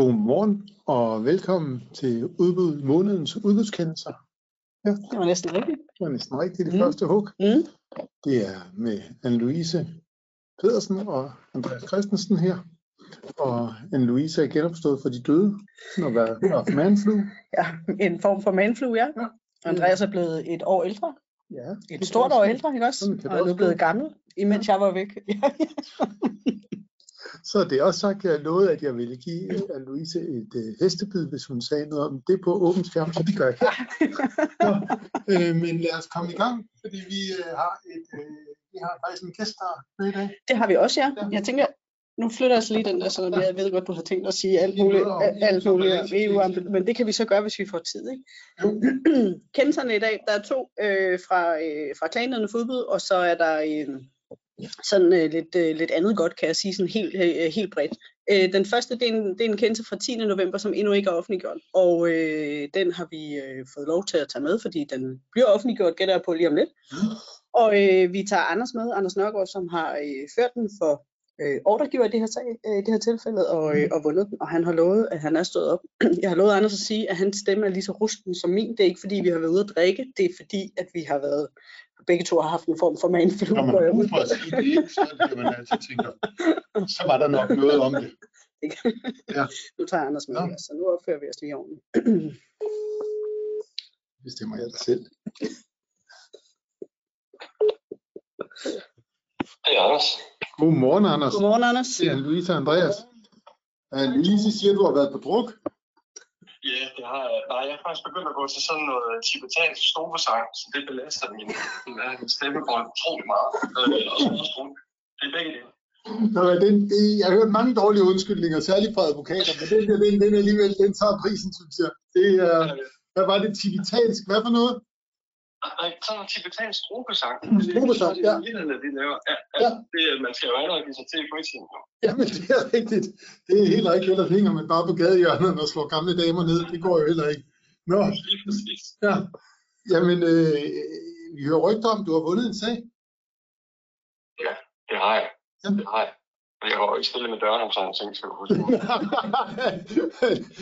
Godmorgen og velkommen til udbud, månedens udbudskendelser. Ja. Det var næsten rigtigt. Det var næsten rigtigt det mm. første hug. Mm. Det er med Anne-Louise Pedersen og Andreas Christensen her. Og Anne-Louise er genopstået for de døde, og været haft manflu. Ja, en form for manflu, ja. ja. Andreas er blevet et år ældre. Ja. Et stort år ældre, ikke også? Og er nu blevet gammel, imens jeg var væk. Så det er også sagt, at jeg lovede, at jeg ville give Anne-Louise et uh, hestebid, hvis hun sagde noget om det på åben skærm, så det gør jeg her. Nå, øh, men lad os komme i gang, fordi vi uh, har et, uh, vi har faktisk en gæst der med i dag. Det har vi også, ja. Jeg tænker, nu flytter jeg lige den der, så jeg ved godt, du har tænkt at sige alt muligt, alt muligt EU, men det kan vi så gøre, hvis vi får tid. Ikke? Kendelserne i dag, der er to øh, fra, øh, fra klagenerne fodbold, og så er der øh, sådan øh, lidt, øh, lidt andet godt, kan jeg sige, sådan helt, øh, øh, helt bredt. Øh, den første, det er, en, det er en kendelse fra 10. november, som endnu ikke er offentliggjort, og øh, den har vi øh, fået lov til at tage med, fordi den bliver offentliggjort, gætter jeg på lige om lidt. Og øh, vi tager Anders med, Anders Nørgaard, som har øh, ført den for øh, ordregiver i det her, sag, øh, i det her tilfælde, og, øh, og vundet den, og han har lovet, at han er stået op. Jeg har lovet Anders at sige, at hans stemme er lige så rusten som min. Det er ikke, fordi vi har været ude at drikke, det er fordi, at vi har været begge to har haft en form for manflu. Når man bruger for at sige det, så er det, man altid tænker, så var der nok noget om det. ja. Nu tager Anders med, ja. så nu opfører vi os lige ordentligt. det bestemmer jeg selv. Hej Anders. Godmorgen Anders. Godmorgen Anders. Det er Louise Andreas. Louise siger, du har været på druk. Ja, det har jeg. Nej, jeg har faktisk begyndt at gå til sådan noget tibetansk strobesang, så det belaster min, min stemmebånd utrolig meget. Øh, og så også Det er begge dele. Nå, den, det, jeg har hørt mange dårlige undskyldninger, særligt fra advokater, men den, den, den alligevel, den tager prisen, synes jeg. Det er, hvad var det, tibetansk? Hvad for noget? Nej, sådan en tibetansk strobesang. Strobesang, ja. de laver. Ja, ja. Det, man skal jo allerede give sig til i fritiden. Ja, men det er rigtigt. Det er helt rigtigt, ellers hænger man bare på gadehjørnet og slår gamle damer ned. Det går jo heller ikke. Nå. Lige præcis. Ja. Jamen, øh, vi hører rygter om, du har vundet en sag. Ja, det har jeg. Ja. Det har jeg. Jeg har jo ikke stillet med døren om sådan ting, skal du huske.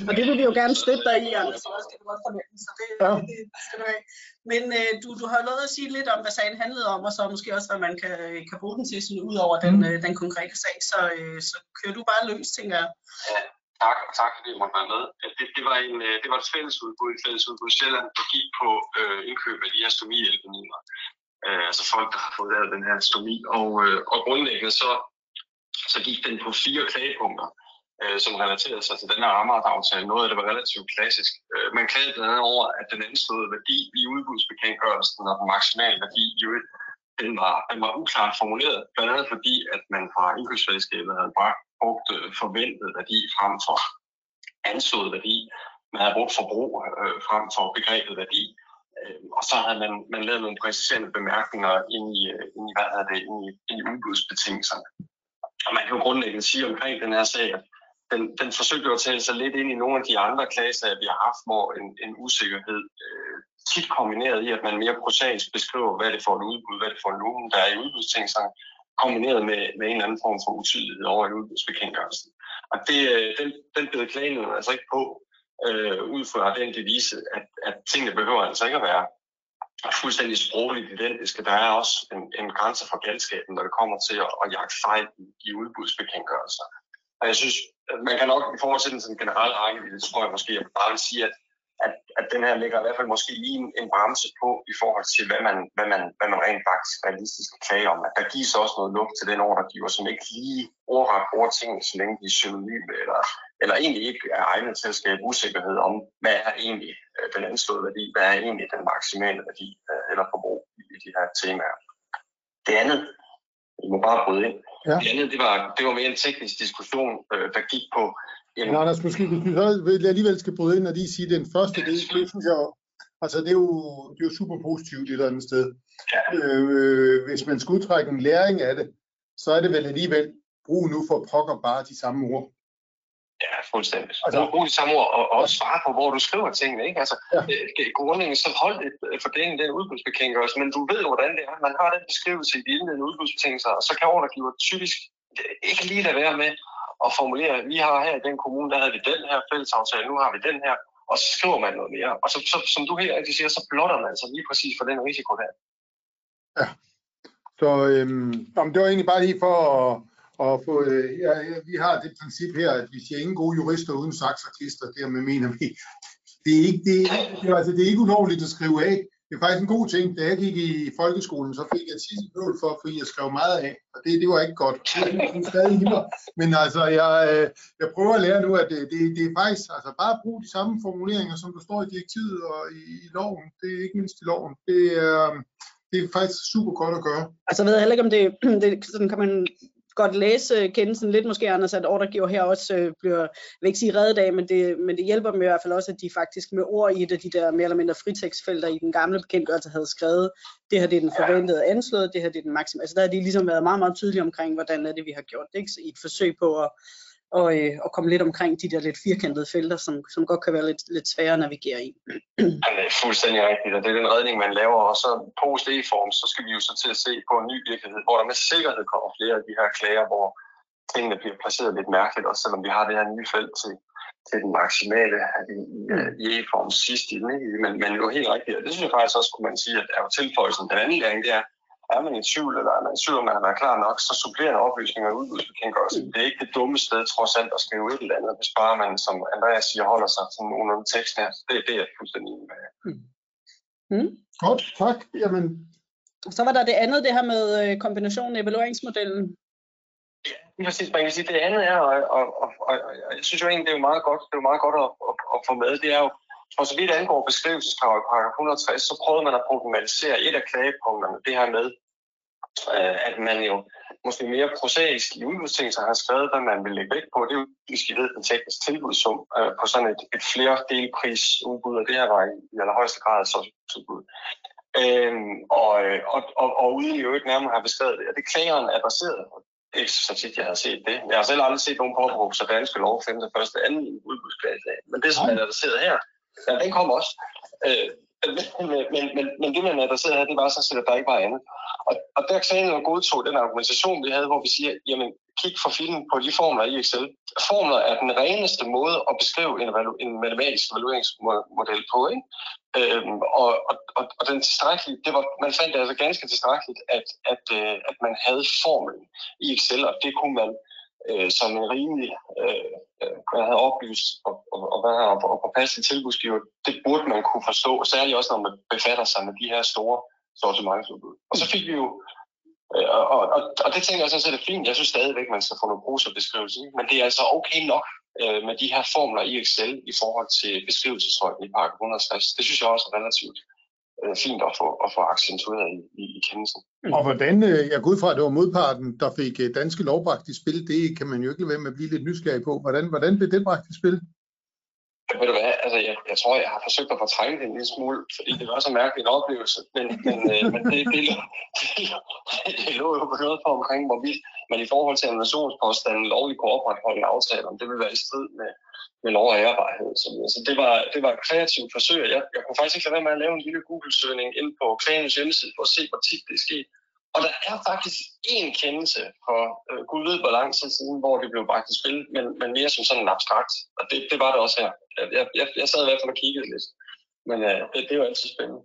og det vil vi jo gerne støtte dig i, Anders. Skal du godt fornemme, så det, ja. det, det skal du have. Men øh, du, du har lovet at sige lidt om, hvad sagen handlede om, og så måske også, hvad man kan, kan bruge den til, sådan, ud over den, mm. øh, den konkrete sag. Så, øh, så kører du bare løs, tænker jeg. Ja, tak, og tak fordi du måtte være med. Det, det, var en, øh, det var et fælles udbud, et fælles udbud Sjælland, der gik på øh, indkøb af de her stomihjælpemidler. Øh, altså folk, der har fået lavet den her stomi. Og, øh, og grundlæggende så så gik den på fire klagepunkter, øh, som relaterede sig til den her Amager-aftale. Noget af det var relativt klassisk. Øh, man klagede blandt andet over, at den anslåede værdi i udbudsbekendtgørelsen og den maksimale værdi i øvrigt, den var, den var uklart formuleret, blandt andet fordi, at man fra indkøbsfællesskabet havde brugt øh, forventet værdi frem for anslået værdi. Man havde brugt forbrug øh, frem for begrebet værdi. Øh, og så havde man, man lavet nogle præciserende bemærkninger ind i, øh, ind i, hvad det, ind i, ind i udbudsbetingelserne. Og man kan jo grundlæggende sige omkring den her sag, at den, den forsøgte at tale sig lidt ind i nogle af de andre klager, vi har haft, hvor en, en usikkerhed øh, tit kombineret i, at man mere prosaisk beskriver, hvad det for et udbud, hvad det for en lumen, der er i udbudstingssang, kombineret med, med en eller anden form for utydelighed over i udbudsbekendtgørelsen. Og det, øh, den, den blev klagen altså ikke på, øh, ud fra den devise, at, at tingene behøver altså ikke at være fuldstændig sprogligt identiske. Der er også en, en grænse for galskaben, når det kommer til at, at jagte fejl i, i udbudsbekendtgørelser. Og jeg synes, man kan nok i forhold til den sådan generelle rækkevidde, tror jeg måske, jeg bare vil sige, at, at, at den her ligger i hvert fald måske lige en, en bremse på i forhold til, hvad man, hvad man, hvad man rent faktisk realistisk kan klage om. At der gives også noget luft til den ordregiver, som ikke lige ordret bruger tingene, så længe de er synonyme eller eller egentlig ikke er egnet til at skabe usikkerhed om, hvad er egentlig øh, den anslåede værdi, hvad er egentlig den maksimale værdi øh, eller forbrug i de her temaer. Det andet, vi må bare bryde ind, ja. det andet, det var, det var mere en teknisk diskussion, øh, der gik på... En... Men Anders, måske hvis vi alligevel skal bryde ind og lige sige, den første, det, det synes jeg Altså, det er, jo, det er jo super positivt et eller andet sted. Ja. Øh, hvis man skal udtrække en læring af det, så er det vel alligevel brug nu for pokker bare de samme ord. Ja, fuldstændig. Altså, brug de samme ord og også svare på, hvor du skriver tingene. Ikke? Altså, ja. Øh, grundlæggende så hold et øh, fordeling den udbudsbekendtgørelse, men du ved, hvordan det er. Man har den beskrivelse i de indledende udbudsbetingelser, og så kan ordregiver typisk øh, ikke lige lade være med og formulere, vi har her i den kommune, der havde vi den her fællesaftale, nu har vi den her, og så skriver man noget mere. Og så, så som du helt rigtigt siger, så blotter man sig lige præcis for den risiko der. Ja. Så øhm, det var egentlig bare lige for at, at få, øh, ja, vi har det princip her, at vi siger ingen gode jurister uden saksartister, dermed mener vi, det er ikke, det, det, altså, det er ikke ulovligt at skrive af, det er faktisk en god ting. Da jeg gik i folkeskolen, så fik jeg tit mål for, fordi jeg skrev meget af, og det, det var ikke godt. Det er stadig i mig. Men altså, jeg, øh, jeg prøver at lære nu, at det, det, det er faktisk, altså bare brug de samme formuleringer, som der står i direktivet og i, i loven. Det er ikke mindst i loven. Det er, det er faktisk super godt at gøre. Altså, jeg ved heller ikke, om det, det sådan kan man godt læse kendelsen lidt måske, Anders, at ordregiver her også øh, bliver, jeg vil ikke sige reddet af, men det, men det hjælper dem i hvert fald også, at de faktisk med ord i et af de der mere eller mindre fritekstfelter i den gamle bekendtgørelse havde skrevet, det her det er den forventede anslået, det her det er den maksimum. Altså der har de ligesom været meget, meget tydelige omkring, hvordan er det, vi har gjort det, ikke? Så i et forsøg på at, og, øh, og komme lidt omkring de der lidt firkantede felter, som, som godt kan være lidt, lidt svære at navigere i. Ja, det er fuldstændig rigtigt, og det er den redning, man laver, og så post e form så skal vi jo så til at se på en ny virkelighed, hvor der med sikkerhed kommer flere af de her klager, hvor tingene bliver placeret lidt mærkeligt, også selvom vi har det her nye felt til, til den maksimale i, i E-form sidst i den? Men, men jo helt rigtigt, og det synes jeg faktisk også, kunne man sige, at er jo tilføjelsen. Den anden læring, det er, er man i tvivl, eller er man i tvivl, om man har været klar nok, så supplerende oplysninger og udbudsbekendtgørelse. Mm. Det er ikke det dumme sted, trods alt, at skrive et eller andet, hvis bare man, som Andreas siger, holder sig til nogenlunde tekst her. Det, det er jeg fuldstændig enig med. Mm. Mm. Godt, tak. Jamen. Så var der det andet, det her med øh, kombinationen af evalueringsmodellen. Ja, præcis. Man kan sige, det andet er, og, og, og, og, og jeg synes jo egentlig, det er jo meget godt, det er jo meget godt at, at, at få med, det er jo, for så vidt angår beskrivelseskrav i paragraf 160, så prøvede man at problematisere et af klagepunkterne, det her med, øh, at man jo måske mere prosaisk i udbudstingelser har skrevet, hvad man vil lægge vægt på. Det er jo, hvis vi ved, den tekniske tilbudssum øh, på sådan et, et flere og det her var i, i allerhøjeste grad så udbud. Øhm, og, og, og, og uden i øvrigt nærmere har beskrevet det, og det klageren adresseret, ikke så tit, jeg har set det. Jeg har selv aldrig set nogen påberåbe sig danske lov 5. første anden udbudsklage. Men det, som er adresseret her, Ja, den kom også. Øh, men, men, men, men det, man adresserede her, det var sådan set, at der ikke var andet. Og, og der klagen godtog den argumentation, vi havde, hvor vi siger, jamen, kig for filmen på de formler i Excel. Formler er den reneste måde at beskrive en, en matematisk evalueringsmodel på, ikke? Øhm, og, og, og, og den tilstrækkeligt, det var, man fandt det altså ganske tilstrækkeligt, at, at, øh, at man havde formlen i Excel, og det kunne man øh, som en rimelig, øh, øh, hvad havde oplyst og, og, og hvad havde og påpasselig tilbudsgiver, det burde man kunne forstå, særligt også når man befatter sig med de her store sortimentsudbud. Og så fik vi jo, øh, og, og, og det tænker jeg sådan set er fint, jeg synes stadigvæk, man skal få nogle brugerbeskrivelser, men det er altså okay nok øh, med de her formler i Excel i forhold til beskrivelseshøjden i paragraf 160. Det synes jeg også er relativt øh, fint at få, at få accentueret i, i, i kendelsen. Mm. Og hvordan, øh, jeg går ud fra, at det var modparten, der fik øh, danske lovbragt i spil, det kan man jo ikke lade være med at blive lidt nysgerrig på. Hvordan, hvordan blev det bragt i spil? Ved du hvad, altså jeg, jeg tror, jeg har forsøgt at fortrænge det en lille smule, fordi det var så mærkelig en oplevelse, men, men, øh, men det, det, det, det, det lå jo på noget på omkring, hvorvidt man i forhold til annullationspåstanden lovligt kunne opretholde en aftale, om det ville være i strid med, med lov og ærbarhed. Så, så det, var, det var et kreativt forsøg. Jeg, jeg kunne faktisk ikke lade være med at lave en lille Google-søgning ind på klagens hjemmeside for at se, hvor tit det er sket. Og der er faktisk én kendelse for øh, Gud ved hvor lang tid siden, hvor det blev bragt i spil, men, men mere som sådan en abstrakt. Og det, det var det også her. Jeg, jeg, jeg sad i hvert fald og kiggede lidt. Men øh, det, det er jo altid spændende.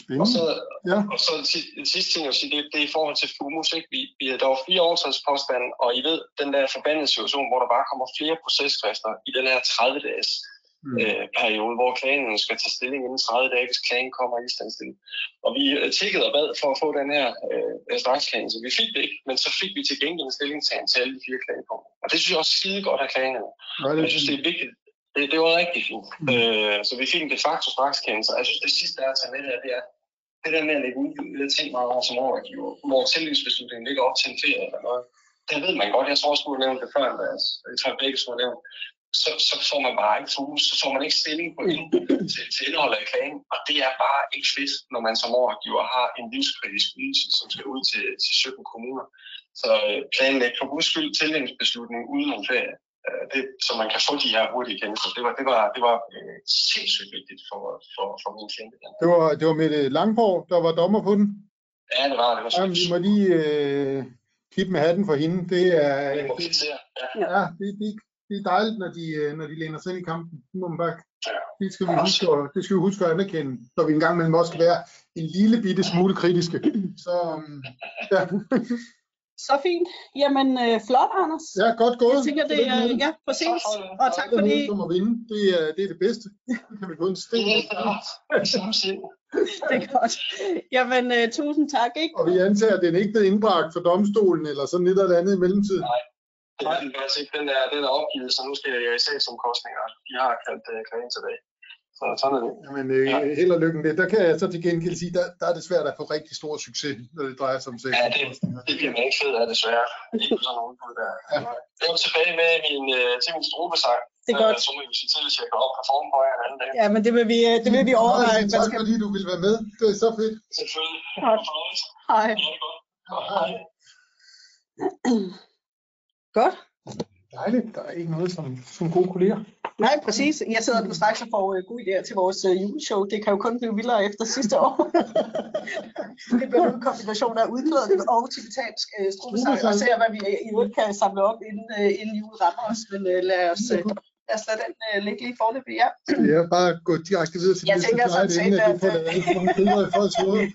spændende. Og så, ja. og så det sidste ting, jeg sige, det, det er i forhold til FUMUS. Ikke? Vi, vi, der var fire overtrædelsespåstande, og I ved, den der forbandede situation, hvor der bare kommer flere procesfrister i den her 30-dages mm. øh, periode, hvor klagen skal tage stilling inden 30 dage, hvis klagen kommer i standstilling. Og vi øh, tikkede og bad for at få den her øh, straksklagen, så vi fik det ikke, men så fik vi til gengæld en stillingtagen til alle de fire klagepunkter. Og det synes jeg også skide godt af klagen. Jeg synes, det er vigtigt, det, det var rigtig fint. Mm. Øh, så vi fik en de facto strakskendelse. Jeg synes, det sidste, der er at tage med det, det er det der med at lægge ud det ting meget over som overgiver, hvor tillægsbeslutningen ligger op til en ferie eller noget. Det ved man godt. Jeg tror også, du har nævnt det før, Andreas. Jeg tror begge skulle nævnt. Så, så får man bare ikke fokus, så får man ikke stilling på ind, til, til indholdet af klagen. Og det er bare ikke fedt, når man som overgiver har en livskritisk ydelse, som skal ud til, til 17 kommuner. Så øh, planlæg for guds skyld tillægsbeslutning uden om ferie. Øh, det, så man kan få de her hurtige kendelser. Det var, det var, det var øh, sindssygt vigtigt for, for, for min klient. Det var, det var med Langborg, der var dommer på den? Ja, det var det. Var Jamen, vi må lige... Øh, tip med hatten for hende. Det er, Det må det, kvittere. Ja. ja, det, det, det er dejligt, når de, øh, når de læner sig ind i kampen. Det må man bare, det skal vi huske, at, det skal vi huske at anerkende, når vi engang mellem også skal være en lille bitte smule kritiske. Så um, ja, Så fint. Jamen, øh, flot, Anders. ja, godt gået. Jeg tænker, det er, ja, præcis. Og tak er fordi, nogen, som at vinde. Det er, det er det bedste. Det kan vi få en sten. Samtidig. det er godt. Jamen, øh, tusind tak, ikke? Og vi antager, at den ikke blev indbragt for domstolen, eller sådan lidt eller andet i mellemtiden. Det er den faktisk ikke. Den er, den er opgivet, så nu skal jeg i sagsomkostninger. De har kaldt uh, klagen tilbage. Så sådan er det. Men øh, Ja. held og lykke med det. Der kan jeg så til gengæld sige, der, der er det svært at få rigtig stor succes, når det drejer sig om sex. Ja, det, det bliver man ikke fed af, desværre. Ikke på sådan nogle udbud der. Jeg er tilbage med min, øh, til min strobesang. Det er godt. Så må vi sige til, hvis jeg går op og form på jer en anden dag. Ja, men det vil vi, øh, det vil vi overveje. Hvad Tak skal... fordi du ville være med. Det er så fedt. Selvfølgelig. Godt. Hej. Det. Hej. Godt. Dejligt. Der er ikke noget som, som gode kolleger. Nej, præcis. Jeg sidder nu straks og får øh, gode idéer til vores øh, juleshow. Det kan jo kun blive vildere efter sidste år. det bliver en kombination af udklædning og tibetansk øh, strubesang, og ser, hvad vi i øvrigt kan samle op, inden, øh, inden jul rammer os. Men øh, lad os, øh, lad os lade den øh, ligge lige forløbig. Ja. Er bare at gå direkte videre til Jeg næste tænker slide, sådan inden set, at du får at- lavet for i folks hoveder.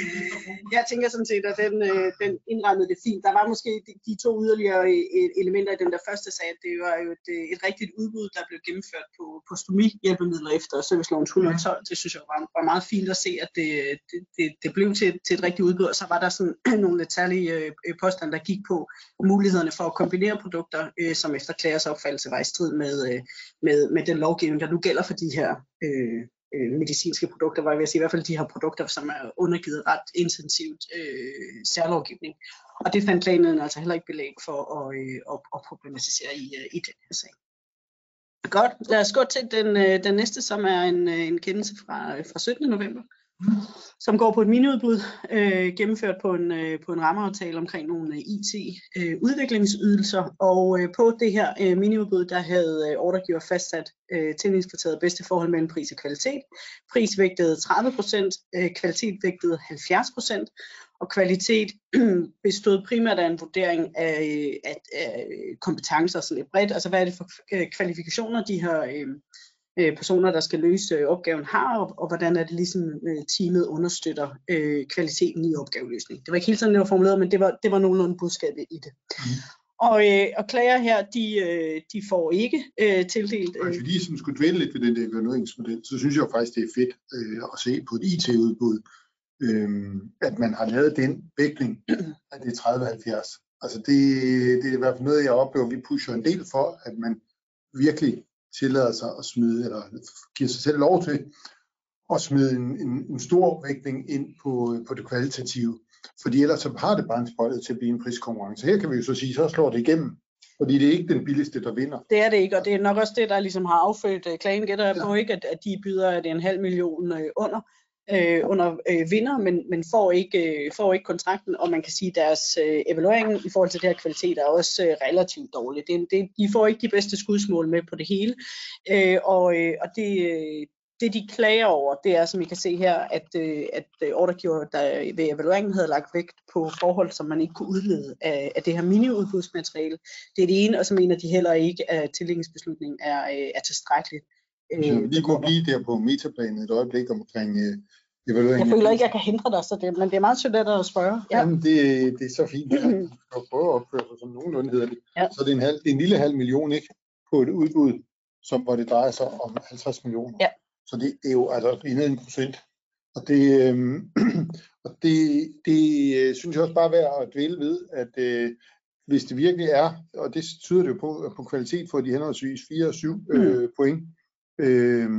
Jeg tænker sådan set, at den, øh, den indrettede det fint. Der var måske de, de to yderligere øh, elementer i den der første sag. Det var jo et, øh, et rigtigt udbud, der blev gennemført på, på stomihjælpemidler efter servicelovens 112. Det synes jeg var, var meget fint at se, at det, det, det, det blev til, til et rigtigt udbud. Og så var der sådan nogle lidt særlige øh, påstande, der gik på mulighederne for at kombinere produkter, øh, som efter klagers opfattelse var i strid med, øh, med, med den lovgivning, der nu gælder for de her øh, øh, medicinske produkter, var jeg ved at sige, i hvert fald de her produkter, som er undergivet ret intensivt øh, særlovgivning. Og det fandt klagenheden altså heller ikke belæg for at, øh, at, at problematisere i, øh, i den her sag. Godt, lad os gå til den, øh, den næste, som er en, øh, en kendelse fra, øh, fra 17. november, som går på et miniudbud, øh, gennemført på en, øh, på en rammeaftale omkring nogle øh, IT-udviklingsydelser. Øh, og øh, på det her øh, miniudbud, der havde øh, ordregiver fastsat øh, tillidskriteriet bedste forhold mellem pris og kvalitet. Pris vægtede 30%, øh, kvalitet vægtede 70%, og kvalitet bestod primært af en vurdering af, øh, af, af kompetencer sådan lidt bredt. Altså hvad er det for øh, kvalifikationer, de har... øh, øh, personer, der skal løse øh, opgaven har, og, og hvordan er det ligesom øh, teamet understøtter øh, kvaliteten i opgaveløsning. Det var ikke helt sådan, det var formuleret, men det var, det var nogenlunde budskabet i det. Mhm. Og, øh, og klager her, de, øh, de får ikke øh, tildelt. Øh, hvis vi lige sådan skulle dvæle lidt ved den der evalueringsmodel, så synes jeg jo faktisk, det er fedt øh, at se på et IT-udbud, øh, at man har lavet den vægtning, at det er 30-70. Altså det, det er i hvert fald noget, jeg oplever, vi pusher en del for, at man virkelig tillader sig at smide, eller giver sig selv lov til at smide en, en, en stor vægtning ind på, øh, på det kvalitative. Fordi ellers så har det bare en sprøjtet til at blive en priskonkurrence. Her kan vi jo så sige, så slår det igennem. Fordi det er ikke den billigste, der vinder. det er det ikke, og det er nok også det, der ligesom har affødt øh, klagen, gætter jeg Ja. på, ikke, at, at de byder at det er en halv million øh, under. Øh, under øh, vinder, men, men får, ikke, øh, får ikke kontrakten, og man kan sige, at deres øh, evaluering i forhold til det her kvalitet er også øh, relativt dårlig. Det, det, de får ikke de bedste skudsmål med på det hele, øh, og, øh, og det, øh, det de klager over, det er, som I kan se her, at, øh, at øh, ordregiver der ved evalueringen havde lagt vægt på forhold, som man ikke kunne udlede af, af det her mini-udbudsmateriale. Det er det ene, og så mener de heller ikke, at tillægningsbeslutningen er, øh, er tilstrækkeligt. Så jeg lige må blive der på metaplanet et øjeblik omkring øh, evalueringen. Jeg føler ikke, jeg kan hindre dig, så det, men det er meget sødt at spørge. Ja. Jamen, det, det er så fint. Skal prøve at opføre sig som nogenlunde hedder det. Ja. Så det er, en halv, det er en lille halv million, ikke? På et udbud, som, hvor det drejer sig om 50 millioner. Ja. Så det er jo altså endnu en procent. Og det, øhm, og det, det øh, synes jeg også bare er værd at dvæle ved, at øh, hvis det virkelig er, og det tyder det jo på, at på kvalitet får de henholdsvis 4 og 7 øh, point, øh,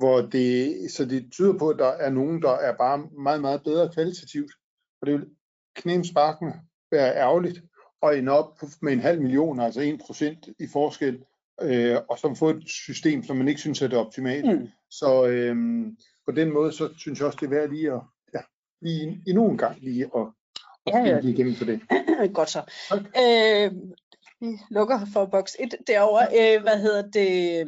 hvor det, så det tyder på, at der er nogen, der er bare meget, meget bedre kvalitativt. Og det vil knæmsparkende være ærgerligt at ende op med en halv million, altså 1 procent i forskel, øh, og så få et system, som man ikke synes er det optimale. Mm. Så øh, på den måde, så synes jeg også, det er værd lige at, ja, lige endnu en gang lige at, at Ja, ja. igennem for det. Godt så. Tak. Øh, vi lukker for boks 1 derovre. Øh, hvad hedder det? Øh,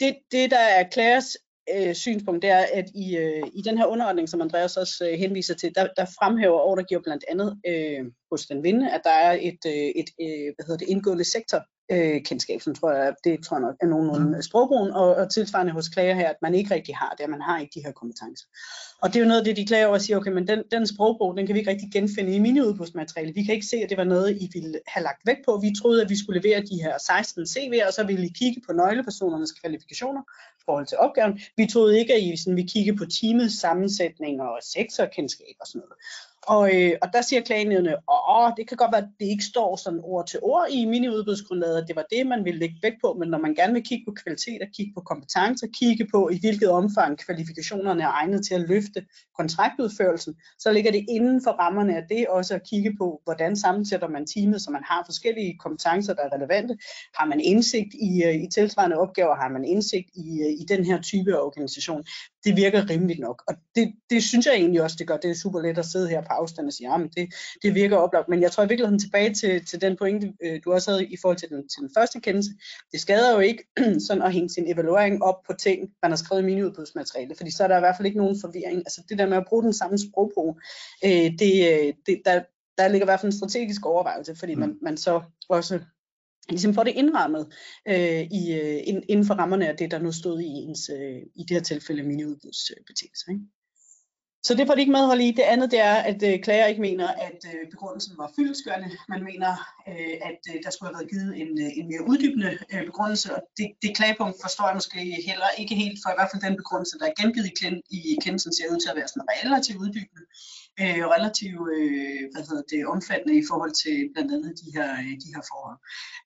det, det der er Claires øh, synspunkt, det er, at i, øh, i den her underretning, som Andreas også øh, henviser til, der, der fremhæver ordregiver blandt andet øh, hos den vinde, at der er et, øh, et øh, hvad hedder det, indgående sektor øh, kendskab, som tror jeg, det tror jeg nok er nogenlunde mm. sprogbrugen, og, og tilsvarende hos klager her, at man ikke rigtig har det, at man har ikke de her kompetencer. Og det er jo noget af det, de klager over og siger, okay, men den, den sprogbrug, den kan vi ikke rigtig genfinde i miniudbudsmateriale. Vi kan ikke se, at det var noget, I ville have lagt vægt på. Vi troede, at vi skulle levere de her 16 CV'er, og så ville I kigge på nøglepersonernes kvalifikationer i forhold til opgaven. Vi troede ikke, at I sådan, ville kigge på teamets sammensætning og sektorkendskab og sådan noget. Og, øh, og der siger klagenævnet, åh, det kan godt være, at det ikke står sådan ord til ord i miniudbudsgrundlaget, at det var det, man ville lægge vægt på, men når man gerne vil kigge på kvalitet og kigge på kompetencer, kigge på, i hvilket omfang kvalifikationerne er egnet til at løfte kontraktudførelsen, så ligger det inden for rammerne af det også at kigge på, hvordan sammensætter man teamet, så man har forskellige kompetencer, der er relevante. Har man indsigt i, øh, i tilsvarende opgaver? Har man indsigt i, øh, i den her type af organisation? Det virker rimeligt nok, og det, det synes jeg egentlig også, det gør. Det er super let at sidde her på afstand og sige, ja, men det, det virker oplagt. Men jeg tror i virkeligheden tilbage til, til den pointe, øh, du også havde i forhold til den, til den første kendelse. Det skader jo ikke sådan at hænge sin evaluering op på ting, man har skrevet i miniudbudsmateriale, fordi så er der i hvert fald ikke nogen forvirring. Altså det der med at bruge den samme sprogbrug, øh, det, det, der, der ligger i hvert fald en strategisk overvejelse, fordi man, mm. man så også ligesom får det indrammet øh, i, øh, inden for rammerne af det, der nu stod i ens, øh, i det her tilfælde, miniudbudsbetingelser. Ikke? Så det får de ikke medhold i. Det andet det er, at øh, klager ikke mener, at øh, begrundelsen var fyldeskørende. Man mener, øh, at øh, der skulle have været givet en, øh, en mere uddybende øh, begrundelse, og det, det klagepunkt forstår jeg måske heller ikke helt, for i hvert fald den begrundelse, der er gengivet i, i kendelsen, ser ud til at være sådan relativt uddybende øh, relativt øh, hvad hedder det, omfattende i forhold til blandt andet de her, øh, de her forhold.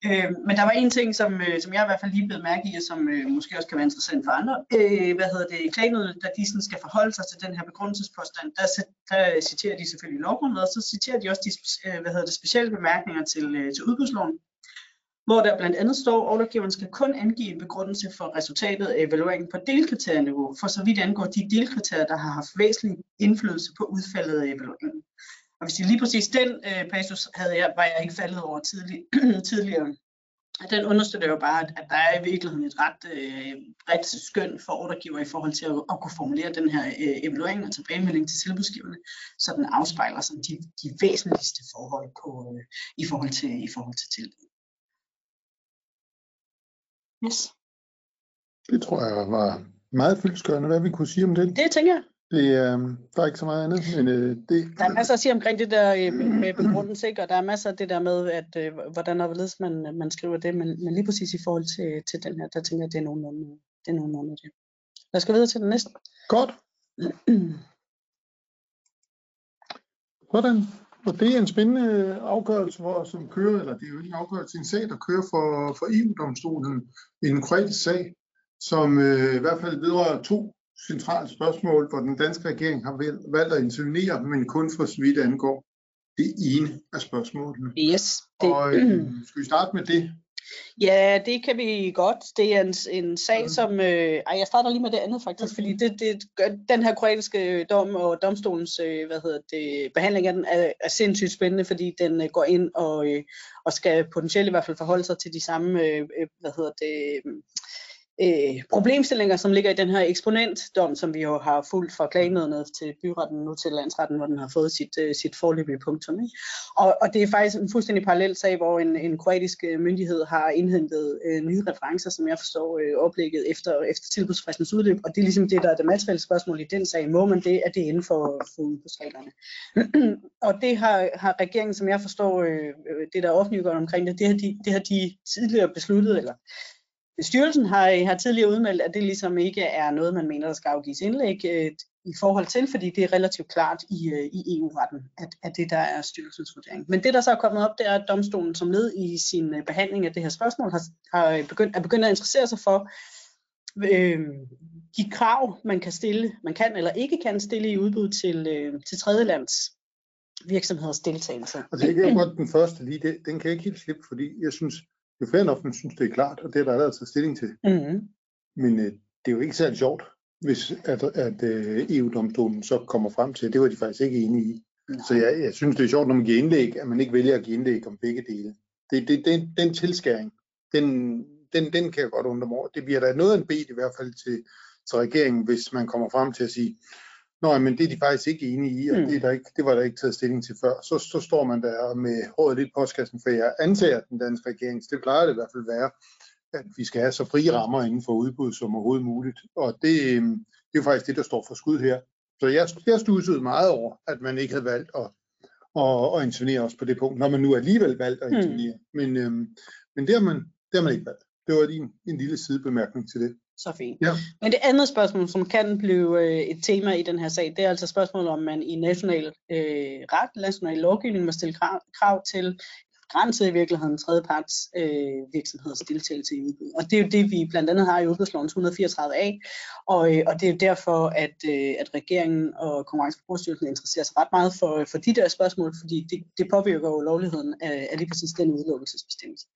Øh, men der var en ting, som, øh, som jeg i hvert fald lige blev mærke i, og som øh, måske også kan være interessant for andre. Øh, hvad hedder det, klagenødet, da de sådan skal forholde sig til den her begrundelsespåstand, der, der citerer de selvfølgelig lovgrundlaget, og så citerer de også de øh, hvad hedder det, specielle bemærkninger til, øh, til udbudsloven hvor der blandt andet står, at ordregiveren skal kun angive en begrundelse for resultatet af evalueringen på delkriterieniveau, for så vidt angår de delkriterier, der har haft væsentlig indflydelse på udfaldet af evalueringen. Og hvis det lige præcis den øh, passus havde jeg, var jeg ikke faldet over tidlig, tidligere. Den understøtter jo bare, at der er i virkeligheden et ret øh, bredt skøn for ordregiver i forhold til at, at kunne formulere den her øh, evaluering og tilbagemelding til tilbudsgiverne, så den afspejler sådan de, de væsentligste forhold på, øh, i forhold til, i forhold til tilbud. Yes. Det tror jeg var meget fyldskørende, hvad vi kunne sige om det. Det tænker jeg. Det, øh, der er ikke så meget andet, men øh, det... Der er masser at sige omkring det der øh, med begrundelse, ikke? og der er masser af det der med, at øh, hvordan og hvorledes man, man skriver det, men, men lige præcis i forhold til, til den her, der tænker jeg, det er nogenlunde det. Er nogenlunde det. Lad os gå videre til den næste. Godt. Sådan. Og det er en spændende afgørelse, hvor, som kører, eller det er jo ikke en afgørelse, en sag, der kører for, for EU-domstolen, en konkret sag, som øh, i hvert fald vedrører to centrale spørgsmål, hvor den danske regering har valgt at intervenere, men kun for så vidt angår det ene af spørgsmålene. Yes. Det... Og øh, skal vi starte med det? Ja, det kan vi godt. Det er en, en sag, mm. som... Øh, ej, jeg starter lige med det andet faktisk, fordi det, det, den her kroatiske dom og domstolens øh, hvad hedder det, behandling af den er, er sindssygt spændende, fordi den øh, går ind og, øh, og skal potentielt i hvert fald forholde sig til de samme øh, øh hvad hedder det, øh, problemstillinger, som ligger i den her eksponentdom, som vi jo har fulgt fra klagenødene til byretten, nu til landsretten, hvor den har fået sit, øh, sit forløbige punktum. Ikke? Og, og det er faktisk en fuldstændig parallel sag, hvor en, en kroatisk øh, myndighed har indhentet øh, nye referencer, som jeg forstår øh, oplægget efter, efter tilbudsfristens udløb, og det er ligesom det, der er det materielle spørgsmål i den sag. Må man det, er det inden for, for udbudsreglerne? og det har, har regeringen, som jeg forstår, øh, øh det der er offentliggjort omkring det, det har de, det har de tidligere besluttet, eller Styrelsen har, har tidligere udmeldt, at det ligesom ikke er noget, man mener, der skal afgives indlæg øh, i forhold til, fordi det er relativt klart i, øh, i EU-retten, at, at det der er styrelsens vurdering. Men det, der så er kommet op, det er, at domstolen som led i sin øh, behandling af det her spørgsmål har, har øh, begyndt, er begyndt at interessere sig for øh, de krav, man kan stille, man kan eller ikke kan stille i udbud til, øh, til tredjelands virksomheders deltagelse. Altså, jeg kan godt den første lige, det, den kan jeg ikke helt slippe, fordi jeg synes, det er fair nok, man synes, det er klart, og det er der allerede taget stilling til. Mm-hmm. Men øh, det er jo ikke særlig sjovt, hvis at, at øh, EU-domstolen så kommer frem til, at det var de faktisk ikke enige i. Nej. Så jeg, jeg synes, det er sjovt, når man giver indlæg, at man ikke vælger at give indlæg om begge dele. Det, det, den, den tilskæring, den, den, den kan jeg godt undre mig over. Det bliver da noget af en bed i hvert fald til, til regeringen, hvis man kommer frem til at sige, Nå, men det er de faktisk ikke enige i, og mm. det, er der ikke, det var der ikke taget stilling til før. Så, så står man der med håret lidt på postkassen, for jeg antager, den danske regering, det plejer det i hvert fald være, at vi skal have så frie rammer inden for udbud som overhovedet muligt. Og det, øhm, det er jo faktisk det, der står for skud her. Så jeg, jeg stussede meget over, at man ikke havde valgt at, at, at intervenere os på det punkt, når man nu alligevel valgt at hmm. intervenere. Mm. Men, øhm, men det, har man, det har man ikke valgt. Det var lige en, en lille sidebemærkning til det. Så fint. Ja. Men det andet spørgsmål, som kan blive øh, et tema i den her sag, det er altså spørgsmålet, om man i national øh, ret, national lovgivning må stille krav, krav til begrænset i virkeligheden tredjeparts øh, virksomheders deltagelse i udbud. Og det er jo det, vi blandt andet har i udbudslovens 134a, og, øh, og det er jo derfor, at, øh, at regeringen og Konkurrence- og interesserer sig ret meget for, for de der spørgsmål, fordi det, det påvirker jo lovligheden af, af lige præcis den udelukkelsesbestemmelse.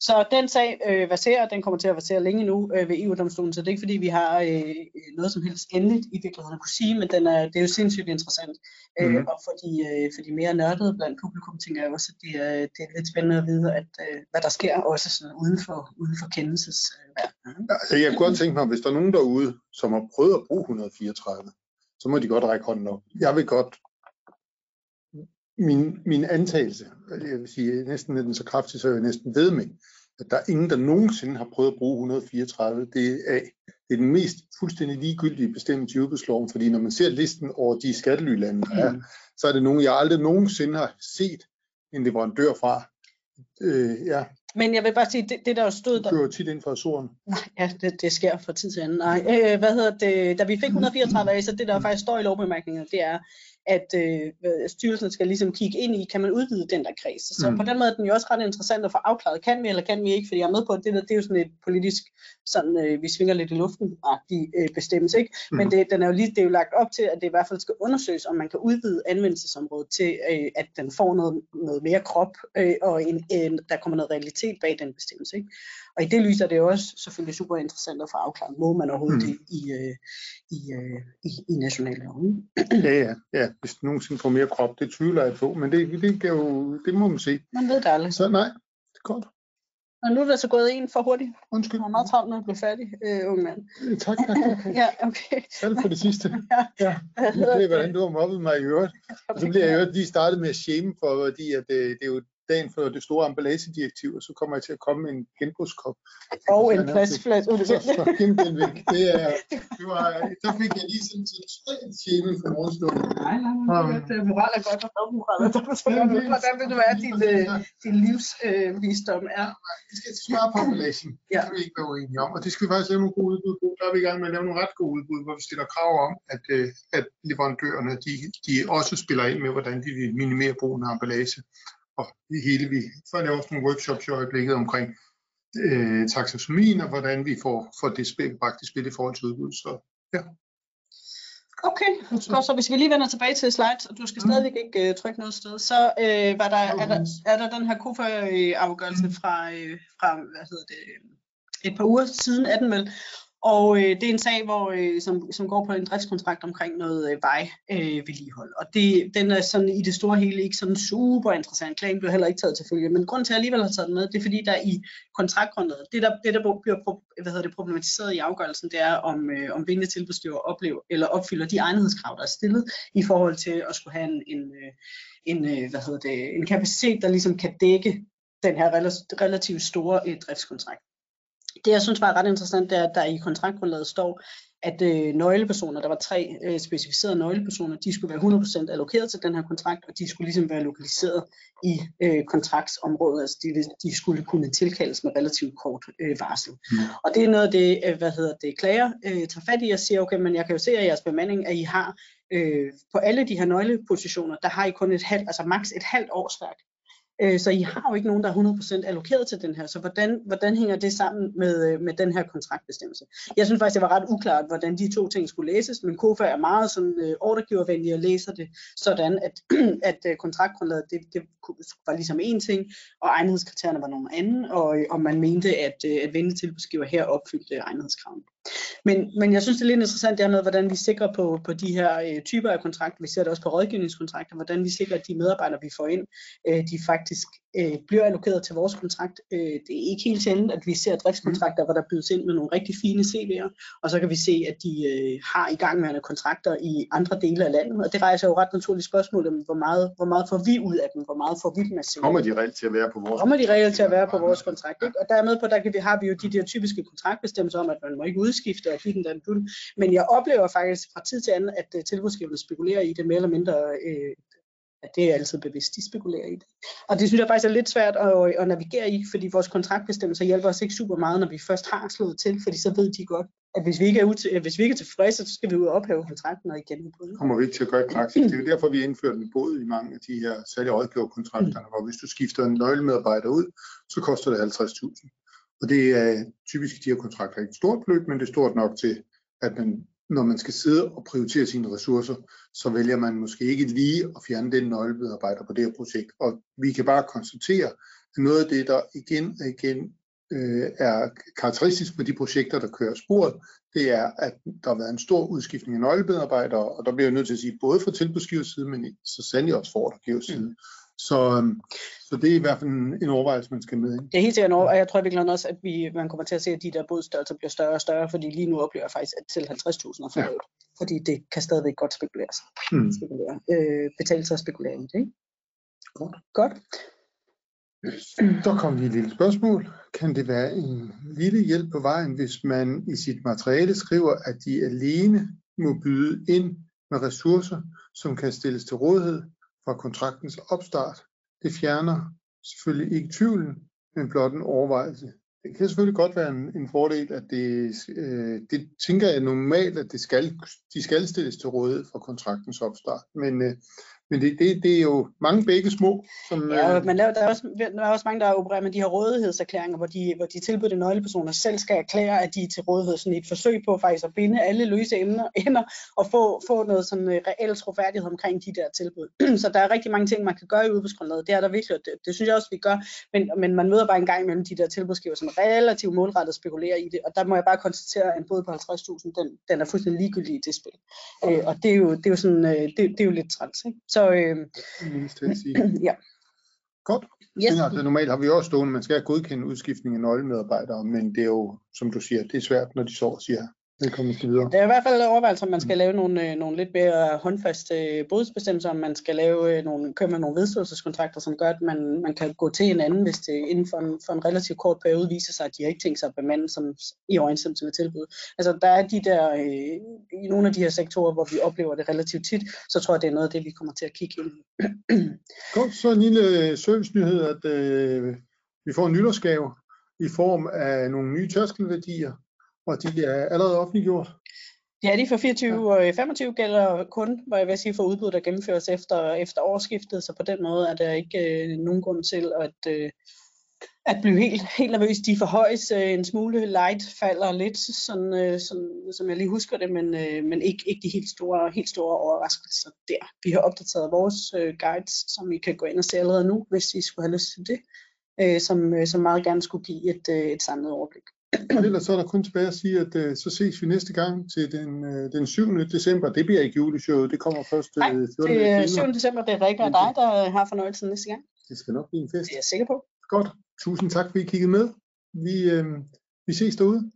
Så den sag øh, verserer, den kommer til at versere længe nu øh, ved EU-domstolen, så det er ikke fordi, vi har øh, noget som helst endeligt i virkeligheden at kunne sige, men den er, det er jo sindssygt interessant. Øh, mm. Og for de, øh, for de mere nørdede blandt publikum tænker jeg også, at det er, det er lidt spændende at vide, at, øh, hvad der sker også sådan uden for, uden for kendelsesverdenen. Altså, jeg kunne godt tænke mig, hvis der er nogen derude, som har prøvet at bruge 134, så må de godt række hånden op. Jeg vil godt min, min antagelse, jeg vil sige næsten den så kraftig, så jeg næsten ved med, at der er ingen, der nogensinde har prøvet at bruge 134. Det er, det er den mest fuldstændig ligegyldige bestemmelse i udbudsloven, fordi når man ser listen over de skattelylande, der er, mm. så er det nogen, jeg aldrig nogensinde har set en leverandør fra. Øh, ja. Men jeg vil bare sige, det, det der stod der... Du kører tit ind fra Azoren. Nej, ja, det, det sker fra tid til anden. Nej, øh, hvad hedder det? Da vi fik 134 af, så det der faktisk står i lovbemærkningerne, det er, at øh, styrelsen skal ligesom kigge ind i, kan man udvide den der kreds. Så mm. på den måde er den jo også ret interessant at få afklaret, kan vi eller kan vi ikke, fordi jeg er med på, at det, der, det er jo sådan et politisk, sådan, øh, vi svinger lidt i luften de øh, bestemmelse, ikke? Mm. Men det, den er jo lige, det er jo lagt op til, at det i hvert fald skal undersøges, om man kan udvide anvendelsesområdet til, øh, at den får noget, noget mere krop, øh, og en, en, der kommer noget realitet bag den bestemmelse. Ikke? Og i det lys er det også selvfølgelig super interessant at få afklaret, må man overhovedet mm. det i, øh, i, øh, i, i nationalloven. ja, ja, ja. Hvis det nogensinde får mere krop, det tvivler jeg på, men det, det, kan jo, det må man se. Man ved det aldrig. Så nej, det er godt. Og nu er der så gået en for hurtigt. Undskyld. Jeg var meget travlt, når jeg blev færdig, øh, unge mand. Øh, tak, tak, tak. ja, okay. Selv for det sidste. ja. ja. Det er, hvordan du har mobbet mig i øvrigt. Og så bliver jeg jo lige startet med at shame, for, fordi at, det, det er jo dagen for det store emballagedirektiv, og så kommer jeg til at komme med en genbrugskop. Og en plastflaske. Det er, det var, der fik jeg lige sådan en totalt tjene for morgenstunden. Nej, nej, nej. Det er moral er godt, og moral er godt. Hvordan vil du være, din, øh, din livsvisdom øh, er? Det skal svare på emballagen. Det kan vi ikke være uenige om. Og det skal vi faktisk lave nogle gode udbud på. Der er vi i gang med at lave nogle ret gode udbud, hvor vi stiller krav om, at, øh, at leverandørerne de, de også spiller ind med, hvordan de vil minimere brugen af emballage og det hele vi får lave også nogle workshops i øjeblikket omkring øh, taksonomien og hvordan vi får, får det spil, faktisk spil i forhold til udbud. Så ja. Okay, godt, så hvis vi lige vender tilbage til slides, og du skal mm. stadigvæk ikke uh, trykke noget sted, så uh, var der, er, der, er der den her KOFA-afgørelse fra, uh, fra hvad hedder det, et par uger siden 18 vel, og øh, det er en sag, hvor, øh, som, som går på en driftskontrakt omkring noget øh, vejvedligehold. Øh, og det, den er sådan i det store hele ikke sådan super interessant. Klagen blev heller ikke taget til følge. Men grund til, at jeg alligevel har taget den med, det er fordi, der i kontraktgrundlaget, det der, det der bliver hvad hedder det, problematiseret i afgørelsen, det er, om, øh, om vindende tilbudsgiver oplever, eller opfylder de egnethedskrav, der er stillet i forhold til at skulle have en, en, øh, en, øh, hvad hedder det, en kapacitet, der ligesom kan dække den her relativt store øh, driftskontrakt det, jeg synes var ret interessant, det er, at der i kontraktgrundlaget står, at øh, nøglepersoner, der var tre øh, specificerede nøglepersoner, de skulle være 100% allokeret til den her kontrakt, og de skulle ligesom være lokaliseret i øh, kontraktsområdet, altså de, de skulle kunne tilkaldes med relativt kort øh, varsel. Mm. Og det er noget af det, øh, hvad hedder det, klager øh, tager fat i og siger, okay, men jeg kan jo se af jeres bemanding, at I har øh, på alle de her nøglepositioner, der har I kun et halvt, altså maks et halvt årsværk Øh, så I har jo ikke nogen, der er 100% allokeret til den her. Så hvordan, hvordan hænger det sammen med, øh, med den her kontraktbestemmelse? Jeg synes faktisk, det var ret uklart, hvordan de to ting skulle læses, men KOFA er meget sådan øh, ordregivervenlig og læser det sådan, at, at øh, kontraktgrundlaget det, det var ligesom en ting, og egnethedskriterierne var nogle anden, og, øh, og man mente, at, at vendetilbudsgiver her opfyldte egnethedskravene. Men, men jeg synes, det er lidt interessant, det er noget, hvordan vi sikrer på, på de her øh, typer af kontrakter. Vi ser det også på rådgivningskontrakter, hvordan vi sikrer, at de medarbejdere, vi får ind, øh, de faktisk øh, bliver allokeret til vores kontrakt. Øh, det er ikke helt sjældent, at vi ser driftskontrakter, hvor der bydes ind med nogle rigtig fine CV'er, og så kan vi se, at de øh, har igangværende kontrakter i andre dele af landet, og det rejser jo ret naturligt spørgsmål om, hvor meget, hvor meget får vi ud af dem, hvor meget får vi dem at se. Kommer de reelt til at være på vores Kommer de reelt til at være på vores kontrakt, ikke? Og dermed på, der kan vi, har vi jo de der typiske kontraktbestemmelser om, at man må ikke udskifte og give den den dun. Men jeg oplever faktisk fra tid til anden, at uh, tilbudsgiverne spekulerer i det mere eller mindre øh, at det er altid bevidst, de spekulerer i det. Og det synes jeg faktisk er lidt svært at, at navigere i, fordi vores kontraktbestemmelser hjælper os ikke super meget, når vi først har slået til, fordi så ved de godt, at hvis vi ikke er, ud hvis vi ikke er tilfredse, så skal vi ud og ophæve kontrakten og igen det. kommer vi ikke til at gøre i praksis. Det er jo derfor, vi har indført en bod i mange af de her særlige rådgiverkontrakterne, mm. hvor hvis du skifter en nøglemedarbejder ud, så koster det 50.000. Og det er typisk de her kontrakter ikke et stort beløb, men det er stort nok til, at man når man skal sidde og prioritere sine ressourcer, så vælger man måske ikke lige at fjerne den nøglemedarbejder på det her projekt. Og vi kan bare konstatere, at noget af det, der igen og igen øh, er karakteristisk med de projekter, der kører sporet, det er, at der har været en stor udskiftning af nøglemedarbejdere, og der bliver jeg nødt til at sige, både fra tilbudsgivers side, men så sandelig også fra ordregivers side. Mm. Så, øhm, så det er i hvert fald en, en overvejelse, man skal med. Ikke? Det er helt sikkert og jeg tror virkelig også, at vi, man kommer til at se, at de der bodstørrelser bliver større og større, fordi lige nu oplever jeg faktisk, at til 50.000 er for ja. fordi det kan stadigvæk godt spekuleres. Mm. Spekulere. Øh, betale sig at spekulere i det. Ikke? Godt. godt. Så kom vi et lille spørgsmål. Kan det være en lille hjælp på vejen, hvis man i sit materiale skriver, at de alene må byde ind med ressourcer, som kan stilles til rådighed fra kontraktens opstart. Det fjerner selvfølgelig ikke tvivlen, men blot en overvejelse. Det kan selvfølgelig godt være en, en fordel, at det, øh, det tænker jeg normalt, at det skal, de skal stilles til rådighed fra kontraktens opstart. Men, øh, men det, det, det er jo mange begge små. Som, ja, øh, men der, der, er også, der er også mange, der opererer med de her rådighedserklæringer, hvor de, hvor de tilbudte nøglepersoner selv skal erklære, at de er til rådighed, sådan et forsøg på faktisk at binde alle løse emner, ender og få, få noget sådan uh, reelt troværdighed omkring de der tilbud. så der er rigtig mange ting, man kan gøre i udbudsgrundlaget. Det er der virkelig, det, det synes jeg også, vi gør, men, men man møder bare en gang imellem de der tilbudsgiver, som relativt målrettet spekulerer i det, og der må jeg bare konstatere, at en bod på 50.000, den, den er fuldstændig ligegyldig i det spil. Øh, og det er jo, det er jo sådan, øh, det, det er jo lidt træls, ikke? Så, øh, ja. Godt. Yes. Altså, normalt har vi også stående, man skal godkende udskiftning af nøglemedarbejdere, men det er jo, som du siger, det er svært, når de så siger, Velkommen til videre. Det er i hvert fald overvejelse, om man skal lave nogle, øh, nogle lidt mere håndfaste øh, bodsbestemmelser, om man skal lave øh, nogle, køre med nogle vedståelseskontrakter, som gør, at man, man kan gå til en anden, hvis det inden for en, for en relativt kort periode viser sig, at de har ikke tænkt sig at bemande som i overensstemmelse med tilbud. Altså der er de der, øh, i nogle af de her sektorer, hvor vi oplever det relativt tit, så tror jeg, det er noget af det, vi kommer til at kigge ind Godt, så en lille servicenyhed, at øh, vi får en nytårsgave i form af nogle nye tærskelværdier, og de er allerede offentliggjort? Ja, de for 24 og 25 gælder kun, hvor jeg vil sige, for udbud, der gennemføres efter, efter årsskiftet, så på den måde er der ikke øh, nogen grund til at, øh, at blive helt, helt nervøs. De forhøjes øh, en smule, light falder lidt, sådan, øh, sådan, som jeg lige husker det, men, øh, men ikke, ikke de helt store, helt store overraskelser der. Vi har opdateret vores øh, guides, som I kan gå ind og se allerede nu, hvis I skulle have lyst til det, øh, som, øh, som meget gerne skulle give et, øh, et samlet overblik. Ellers så er der kun tilbage at sige, at uh, så ses vi næste gang til den, uh, den 7. december. Det bliver ikke juleshowet, det kommer først Nej, 14. det er 7. december, det er Rikke og dig, der har fornøjelsen næste gang. Det skal nok blive en fest. Det er jeg sikker på. Godt. Tusind tak, fordi I kiggede med. Vi, uh, vi ses derude.